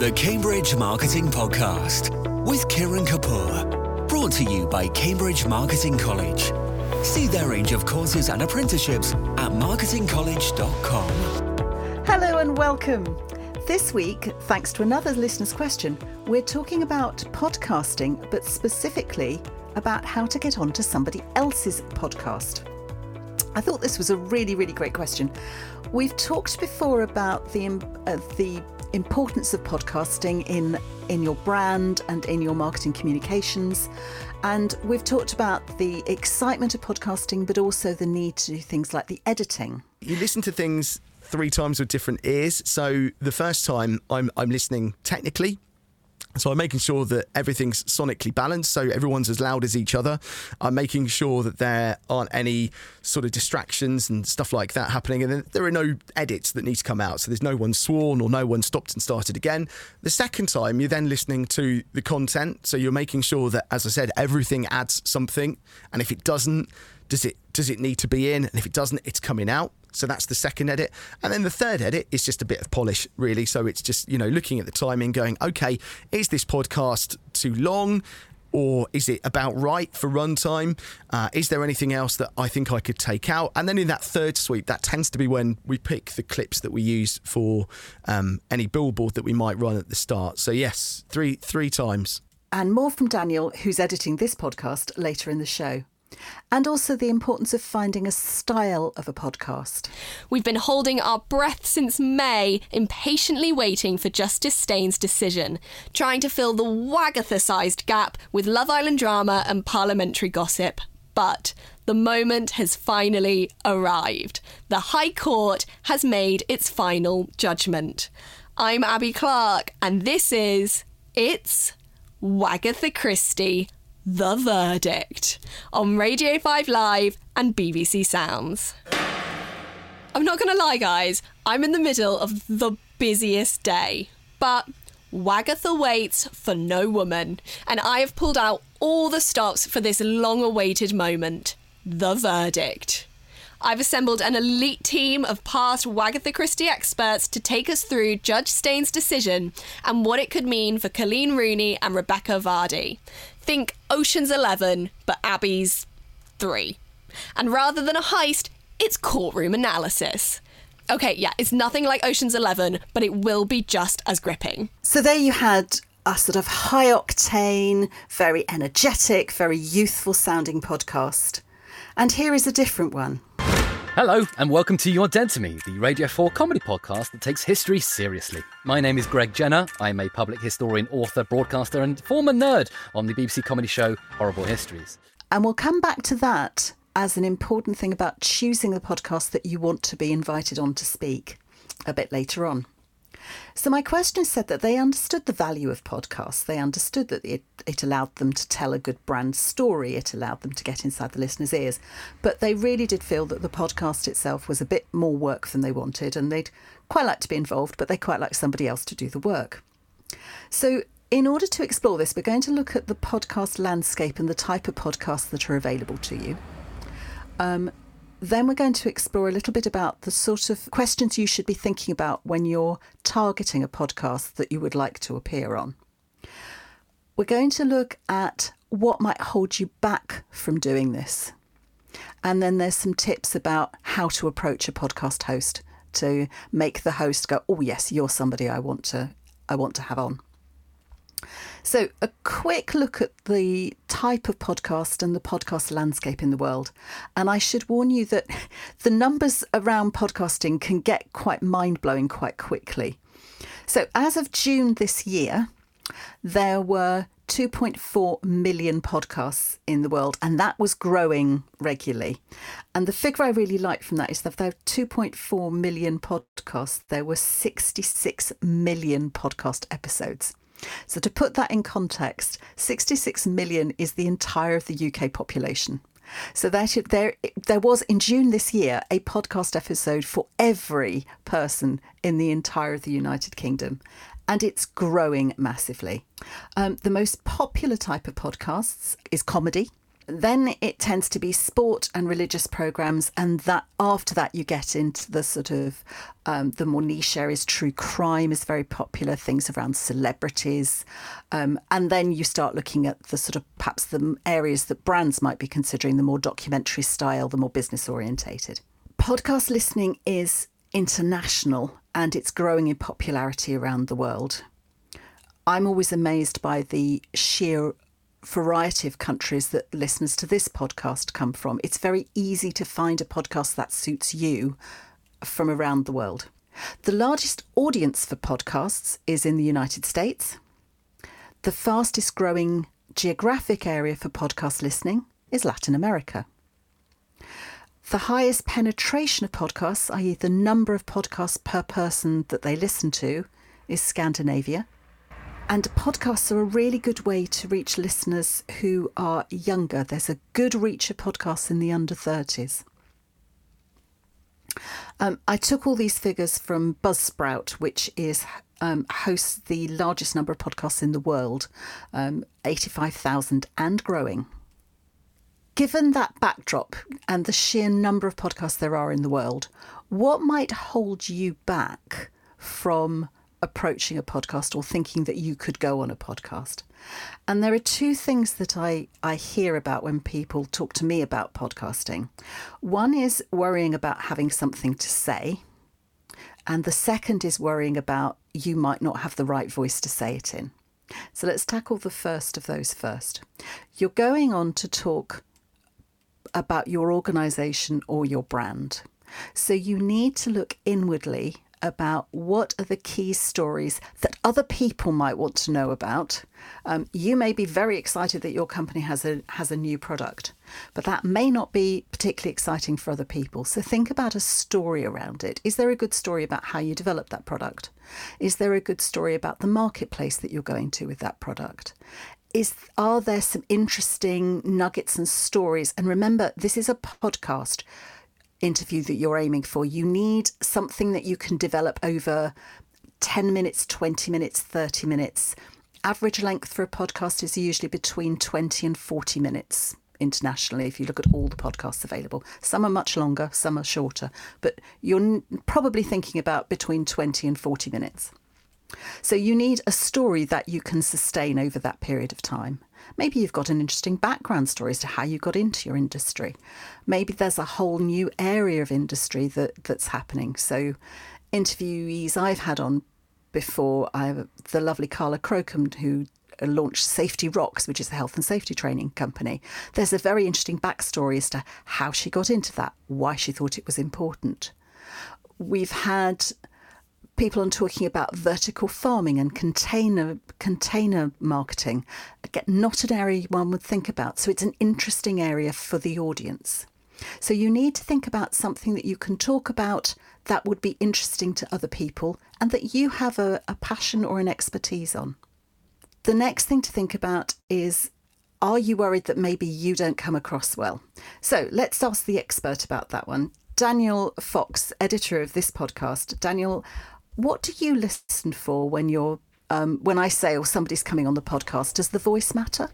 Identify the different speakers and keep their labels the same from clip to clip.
Speaker 1: The Cambridge Marketing Podcast with Kiran Kapoor. Brought to you by Cambridge Marketing College. See their range of courses and apprenticeships at marketingcollege.com.
Speaker 2: Hello and welcome. This week, thanks to another listener's question, we're talking about podcasting, but specifically about how to get onto somebody else's podcast. I thought this was a really, really great question. We've talked before about the uh, the importance of podcasting in in your brand and in your marketing communications, and we've talked about the excitement of podcasting, but also the need to do things like the editing.
Speaker 3: You listen to things three times with different ears. So the first time I'm I'm listening technically so I'm making sure that everything's sonically balanced, so everyone's as loud as each other. I'm making sure that there aren't any sort of distractions and stuff like that happening, and there are no edits that need to come out. So there's no one sworn or no one stopped and started again. The second time, you're then listening to the content, so you're making sure that, as I said, everything adds something, and if it doesn't, does it does it need to be in? And if it doesn't, it's coming out. So that's the second edit. And then the third edit is just a bit of polish, really. So it's just, you know, looking at the timing, going, okay, is this podcast too long? Or is it about right for runtime? Uh, is there anything else that I think I could take out? And then in that third sweep, that tends to be when we pick the clips that we use for um, any billboard that we might run at the start. So yes, three three times.
Speaker 2: And more from Daniel, who's editing this podcast later in the show and also the importance of finding a style of a podcast.
Speaker 4: We've been holding our breath since May, impatiently waiting for Justice Steyn's decision, trying to fill the Wagatha sized gap with Love Island drama and parliamentary gossip. But the moment has finally arrived. The High Court has made its final judgment. I'm Abby Clark, and this is It's Wagatha Christie the Verdict on Radio 5 Live and BBC Sounds. I'm not going to lie, guys, I'm in the middle of the busiest day, but Wagatha waits for no woman, and I have pulled out all the stops for this long awaited moment the verdict. I've assembled an elite team of past Wagatha Christie experts to take us through Judge Steyn's decision and what it could mean for Colleen Rooney and Rebekah Vardy. Think Ocean's Eleven, but Abby's three. And rather than a heist, it's courtroom analysis. Okay, yeah, it's nothing like Ocean's Eleven, but it will be just as gripping.
Speaker 2: So there you had a sort of high octane, very energetic, very youthful sounding podcast. And here is a different one.
Speaker 5: Hello, and welcome to You're Dead to Me, the Radio 4 comedy podcast that takes history seriously. My name is Greg Jenner. I'm a public historian, author, broadcaster, and former nerd on the BBC comedy show Horrible Histories.
Speaker 2: And we'll come back to that as an important thing about choosing the podcast that you want to be invited on to speak a bit later on. So, my question is said that they understood the value of podcasts. They understood that it, it allowed them to tell a good brand story, it allowed them to get inside the listener's ears. But they really did feel that the podcast itself was a bit more work than they wanted, and they'd quite like to be involved, but they quite like somebody else to do the work. So, in order to explore this, we're going to look at the podcast landscape and the type of podcasts that are available to you. Um, then we're going to explore a little bit about the sort of questions you should be thinking about when you're targeting a podcast that you would like to appear on. We're going to look at what might hold you back from doing this. And then there's some tips about how to approach a podcast host to make the host go, "Oh yes, you're somebody I want to I want to have on." So, a quick look at the type of podcast and the podcast landscape in the world. And I should warn you that the numbers around podcasting can get quite mind blowing quite quickly. So, as of June this year, there were 2.4 million podcasts in the world, and that was growing regularly. And the figure I really like from that is that there were 2.4 million podcasts, there were 66 million podcast episodes. So, to put that in context, 66 million is the entire of the UK population. So that there there was in June this year a podcast episode for every person in the entire of the United Kingdom, and it's growing massively. Um, the most popular type of podcasts is comedy. Then it tends to be sport and religious programs, and that after that you get into the sort of um, the more niche areas. True crime is very popular. Things around celebrities, um, and then you start looking at the sort of perhaps the areas that brands might be considering the more documentary style, the more business orientated. Podcast listening is international and it's growing in popularity around the world. I'm always amazed by the sheer variety of countries that listeners to this podcast come from. It's very easy to find a podcast that suits you from around the world. The largest audience for podcasts is in the United States. The fastest growing geographic area for podcast listening is Latin America. The highest penetration of podcasts, i.e., the number of podcasts per person that they listen to, is Scandinavia. And podcasts are a really good way to reach listeners who are younger. There's a good reach of podcasts in the under 30s. Um, I took all these figures from Buzzsprout, which is um, hosts the largest number of podcasts in the world, um, 85,000 and growing. Given that backdrop and the sheer number of podcasts there are in the world, what might hold you back from approaching a podcast or thinking that you could go on a podcast. And there are two things that I, I hear about when people talk to me about podcasting. One is worrying about having something to say. And the second is worrying about you might not have the right voice to say it in. So let's tackle the first of those first. You're going on to talk about your organization or your brand. So you need to look inwardly about what are the key stories that other people might want to know about. Um, you may be very excited that your company has a has a new product, but that may not be particularly exciting for other people. So think about a story around it. Is there a good story about how you developed that product? Is there a good story about the marketplace that you're going to with that product? is are there some interesting nuggets and stories and remember this is a podcast interview that you're aiming for. You need something that you can develop over 10 minutes, 20 minutes, 30 minutes. Average length for a podcast is usually between 20 and 40 minutes internationally if you look at all the podcasts available. Some are much longer, some are shorter, but you're probably thinking about between 20 and 40 minutes. So you need a story that you can sustain over that period of time. Maybe you've got an interesting background story as to how you got into your industry. Maybe there's a whole new area of industry that, that's happening. So, interviewees I've had on before, I the lovely Carla Crocombe, who launched Safety Rocks, which is a health and safety training company. There's a very interesting backstory as to how she got into that, why she thought it was important. We've had people on talking about vertical farming and container container marketing. Again, not an area one would think about. So it's an interesting area for the audience. So you need to think about something that you can talk about that would be interesting to other people and that you have a, a passion or an expertise on. The next thing to think about is are you worried that maybe you don't come across well? So let's ask the expert about that one. Daniel Fox, editor of this podcast. Daniel, what do you listen for when you're um, when I say or somebody's coming on the podcast? Does the voice matter?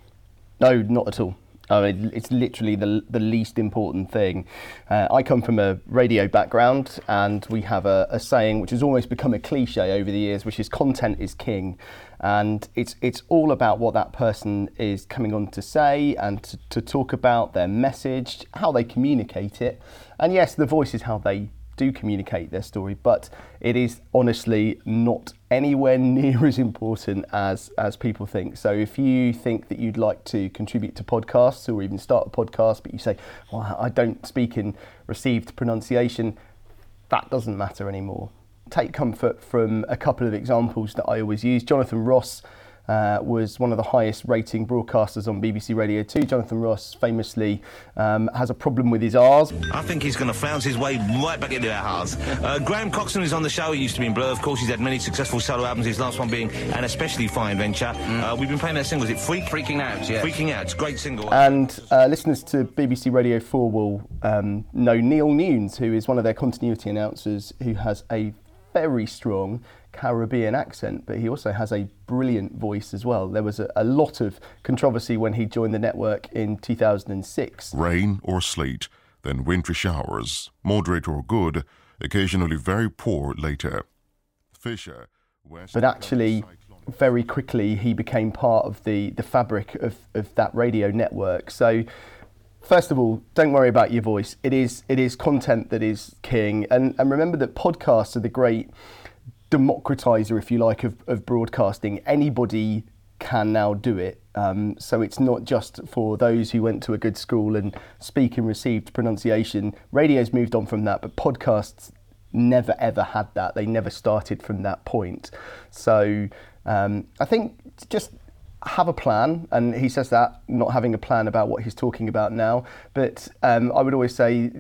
Speaker 3: No, not at all. I mean, it's literally the, the least important thing. Uh, I come from a radio background, and we have a, a, saying which has almost become a cliche over the years, which is content is king. And it's, it's all about what that person is coming on to say and to, to talk about their message, how they communicate it. And yes, the voice is how they do communicate their story, but it is honestly not anywhere near as important as as people think. So if you think that you'd like to contribute to podcasts or even start a podcast, but you say, "Well, I don't speak in received pronunciation," that doesn't matter anymore. Take comfort from a couple of examples that I always use. Jonathan Ross uh, was one of the highest rating broadcasters on BBC Radio 2. Jonathan Ross famously um, has a problem with his R's.
Speaker 6: I think he's going to flounce his way right back into our R's. Uh, Graham Coxon is on the show. He used to be in Blur. Of course, he's had many successful solo albums, his last one being an especially fine venture. Mm. Uh, we've been playing that single. Is it Freak?
Speaker 7: Freaking Out, yeah.
Speaker 6: Freaking Out. It's a great single.
Speaker 3: And uh, listeners to BBC Radio 4 will um, know Neil Nunes, who is one of their continuity announcers who has a very strong Caribbean accent, but he also has a brilliant voice as well. There was a, a lot of controversy when he joined the network in 2006.
Speaker 7: Rain or sleet, then wintry showers, moderate or good, occasionally very poor later. Fisher, West
Speaker 3: but actually very quickly he became part of the, the fabric of, of that radio network. So first of all, don't worry about your voice. It is it is content that is king. And and remember that podcasts are the great democratizer, if you like, of, of broadcasting. Anybody can now do it. Um, so it's not just for those who went to a good school and speak and received pronunciation. Radio's moved on from that, but podcasts never ever had that. They never started from that point. So um, I think just have a plan, and he says that not having a plan about what he's talking about now. But um, I would always say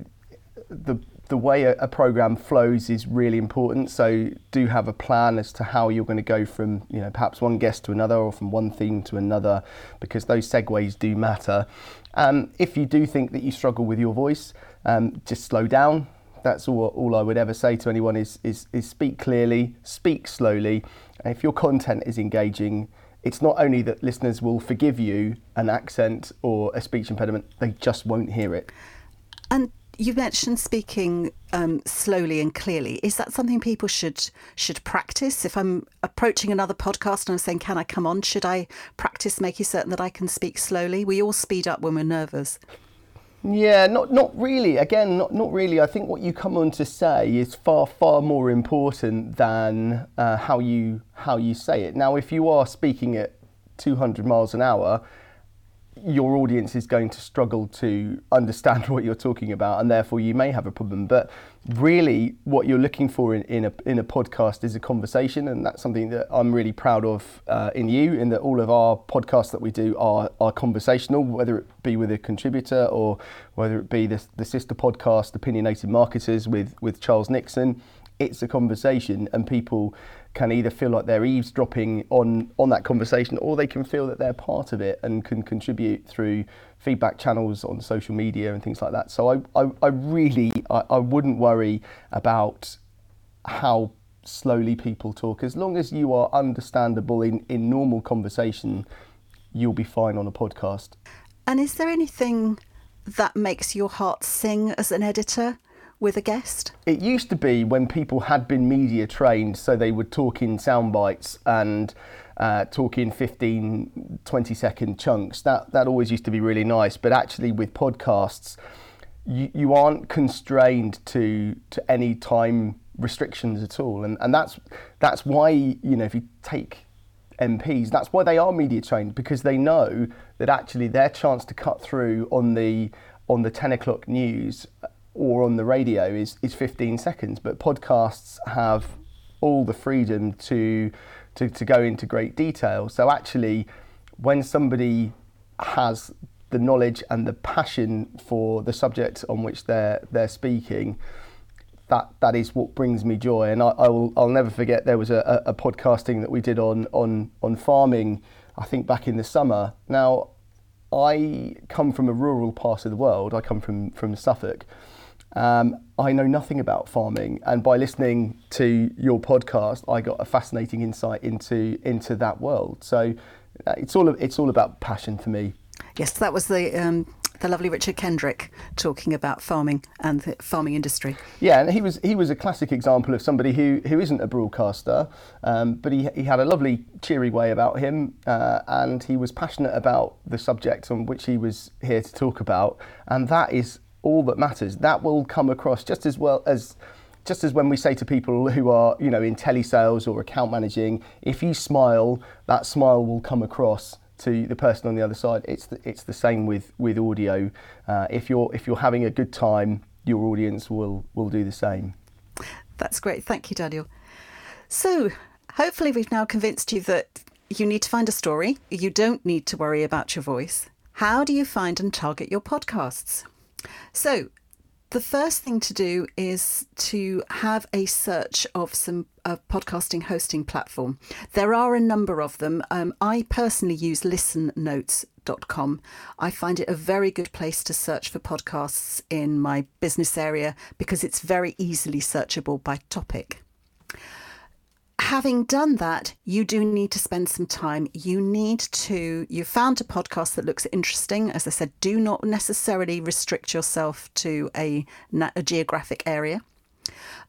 Speaker 3: the the way a, a, program flows is really important. So do have a plan as to how you're going to go from you know perhaps one guest to another or from one theme to another, because those segues do matter. Um, if you do think that you struggle with your voice, um, just slow down. That's all, all I would ever say to anyone is, is, is speak clearly, speak slowly. And if your content is engaging, it's not only that listeners will forgive you an accent or a speech impediment, they just won't hear it.
Speaker 2: And you mentioned speaking um, slowly and clearly. Is that something people should should practice? If I'm approaching another podcast and I'm saying, "Can I come on?" Should I practice making certain that I can speak slowly? We all speed up when we're nervous.
Speaker 3: Yeah, not not really. Again, not not really. I think what you come on to say is far far more important than uh, how you how you say it. Now, if you are speaking at 200 miles an hour, your audience is going to struggle to understand what you're talking about, and therefore you may have a problem. But really, what you're looking for in, in a in a podcast is a conversation, and that's something that I'm really proud of uh, in you. In that all of our podcasts that we do are are conversational, whether it be with a contributor or whether it be the, the sister podcast, Opinionated Marketers, with with Charles Nixon. It's a conversation, and people can either feel like they're eavesdropping on on that conversation or they can feel that they're part of it and can contribute through feedback channels on social media and things like that. So i i, I really I, I wouldn't worry about how slowly people talk. As long as you are understandable in in normal conversation you'll be fine on a podcast.
Speaker 2: And is there anything that makes your heart sing as an editor with a guest?
Speaker 3: It used to be when people had been media trained, so they would talk in sound bites and uh, talk in 15, 20 second chunks. That, that always used to be really nice. But actually, with podcasts, you, you aren't constrained to, to any time restrictions at all. And, and that's, that's why, you know, if you take MPs, that's why they are media trained because they know that actually their chance to cut through on the on the 10 o'clock news or on the radio is, is 15 seconds, but podcasts have all the freedom to, to, to go into great detail. So actually, when somebody has the knowledge and the passion for the subject on which they're they're speaking, that that is what brings me joy. And I, I will I'll never forget there was a, a, podcasting that we did on on on farming. I think back in the summer. Now, I come from a rural part of the world. I come from from Suffolk. Um, I know nothing about farming, and by listening to your podcast, I got a fascinating insight into into that world. So uh, it's all it's all about passion for me.
Speaker 2: Yes, that was the um, the lovely Richard Kendrick talking about farming and the farming industry.
Speaker 3: Yeah, and he was he was a classic example of somebody who, who isn't a broadcaster, um, but he, he had a lovely cheery way about him, uh, and he was passionate about the subject on which he was here to talk about, and that is all that matters. That will come across just as well as just as when we say to people who are, you know, in telesales or account managing, if you smile, that smile will come across to the person on the other side. It's the, it's the same with with audio. Uh, if you're if you're having a good time, your audience will will do the same.
Speaker 2: That's great. Thank you, Daniel. So, hopefully we've now convinced you that you need to find a story. You don't need to worry about your voice. How do you find and target your podcasts? So, the first thing to do is to have a search of some uh, podcasting hosting platform. There are a number of them. Um, I personally use listennotes.com. I find it a very good place to search for podcasts in my business area because it's very easily searchable by topic. Having done that, you do need to spend some time. You need to, you found a podcast that looks interesting. As I said, do not necessarily restrict yourself to a, a geographic area.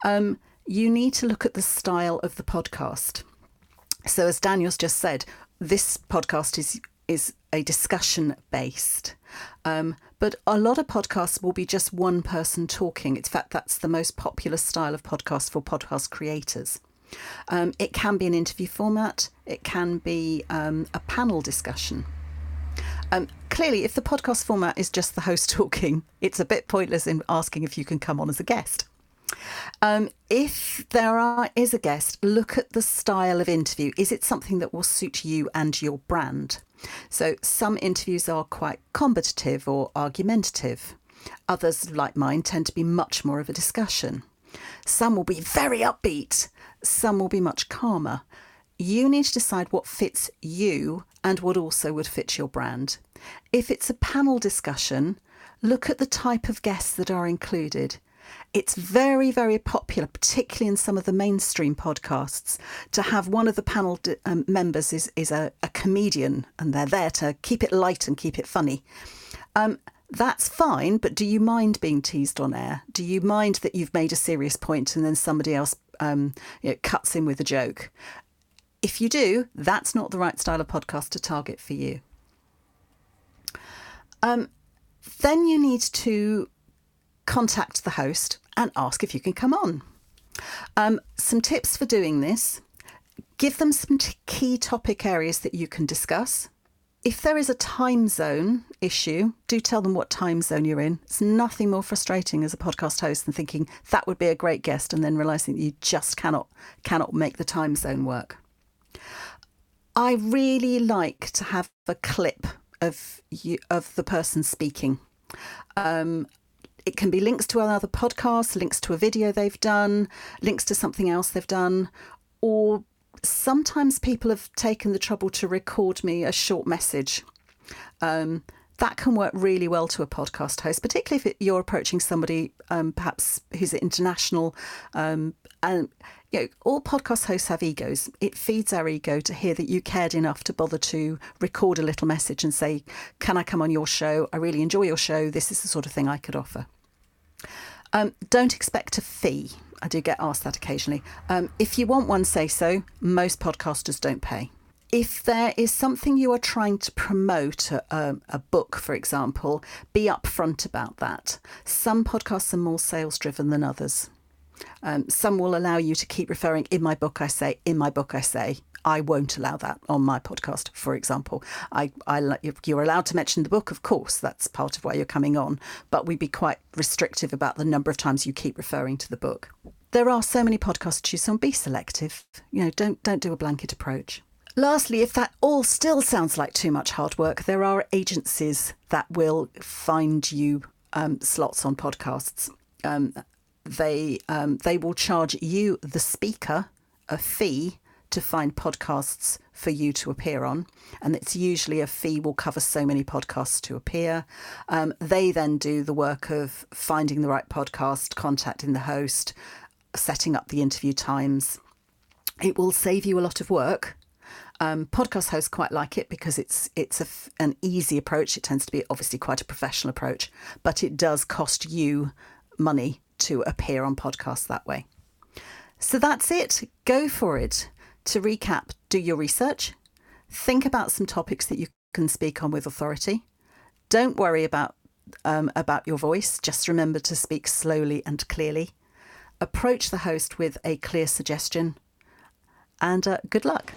Speaker 2: Um, you need to look at the style of the podcast. So, as Daniel's just said, this podcast is is a discussion based. Um, but a lot of podcasts will be just one person talking. In fact, that's the most popular style of podcast for podcast creators. Um, it can be an interview format, it can be um, a panel discussion. Um, clearly, if the podcast format is just the host talking, it's a bit pointless in asking if you can come on as a guest. Um, if there are, is a guest, look at the style of interview. Is it something that will suit you and your brand? So some interviews are quite combative or argumentative. Others, like mine, tend to be much more of a discussion. Some will be very upbeat, some will be much calmer. You need to decide what fits you and what also would fit your brand. If it's a panel discussion, look at the type of guests that are included. It's very, very popular, particularly in some of the mainstream podcasts, to have one of the panel um, members is, is a, a, comedian and they're there to keep it light and keep it funny. Um, that's fine, but do you mind being teased on air? Do you mind that you've made a serious point and then somebody else um, you know, cuts in with a joke? If you do, that's not the right style of podcast to target for you. Um, then you need to contact the host and ask if you can come on. Um, some tips for doing this give them some t- key topic areas that you can discuss. If there is a time zone issue, do tell them what time zone you're in. It's nothing more frustrating as a podcast host than thinking that would be a great guest and then realizing that you just cannot cannot make the time zone work. I really like to have a clip of you, of the person speaking. Um, it can be links to another podcast, links to a video they've done, links to something else they've done, or sometimes people have taken the trouble to record me a short message. Um, that can work really well to a podcast host, particularly if you're approaching somebody um, perhaps who's international. Um, and you know, all podcast hosts have egos. It feeds our ego to hear that you cared enough to bother to record a little message and say, "Can I come on your show? I really enjoy your show. This is the sort of thing I could offer." Um, don't expect a fee. I do get asked that occasionally. Um, if you want one, say so. Most podcasters don't pay. If there is something you are trying to promote, a, a, book, for example, be upfront about that. Some podcasts are more sales driven than others. Um, some will allow you to keep referring, in my book, I say, in my book, I say. I won't allow that on my podcast, for example. I, I, you're allowed to mention the book, of course, that's part of why you're coming on, but we'd be quite restrictive about the number of times you keep referring to the book. There are so many podcasts to choose from. Be selective. You know, don't don't do a blanket approach. Lastly, if that all still sounds like too much hard work, there are agencies that will find you um, slots on podcasts. Um, they um, they will charge you, the speaker, a fee to find podcasts for you to appear on. And it's usually a fee will cover so many podcasts to appear. Um, they then do the work of finding the right podcast, contacting the host, setting up the interview times. It will save you a lot of work. Um, podcast hosts quite like it because it's it's an easy approach. It tends to be obviously quite a professional approach, but it does cost you money to appear on podcasts that way. So that's it. Go for it. To recap, do your research, think about some topics that you can speak on with authority. Don't worry about um, about your voice. Just remember to speak slowly and clearly. Approach the host with a clear suggestion, and uh, good luck.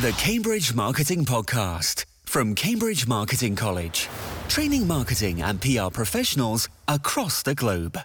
Speaker 1: The Cambridge Marketing Podcast from Cambridge Marketing College, training marketing and PR professionals across the globe.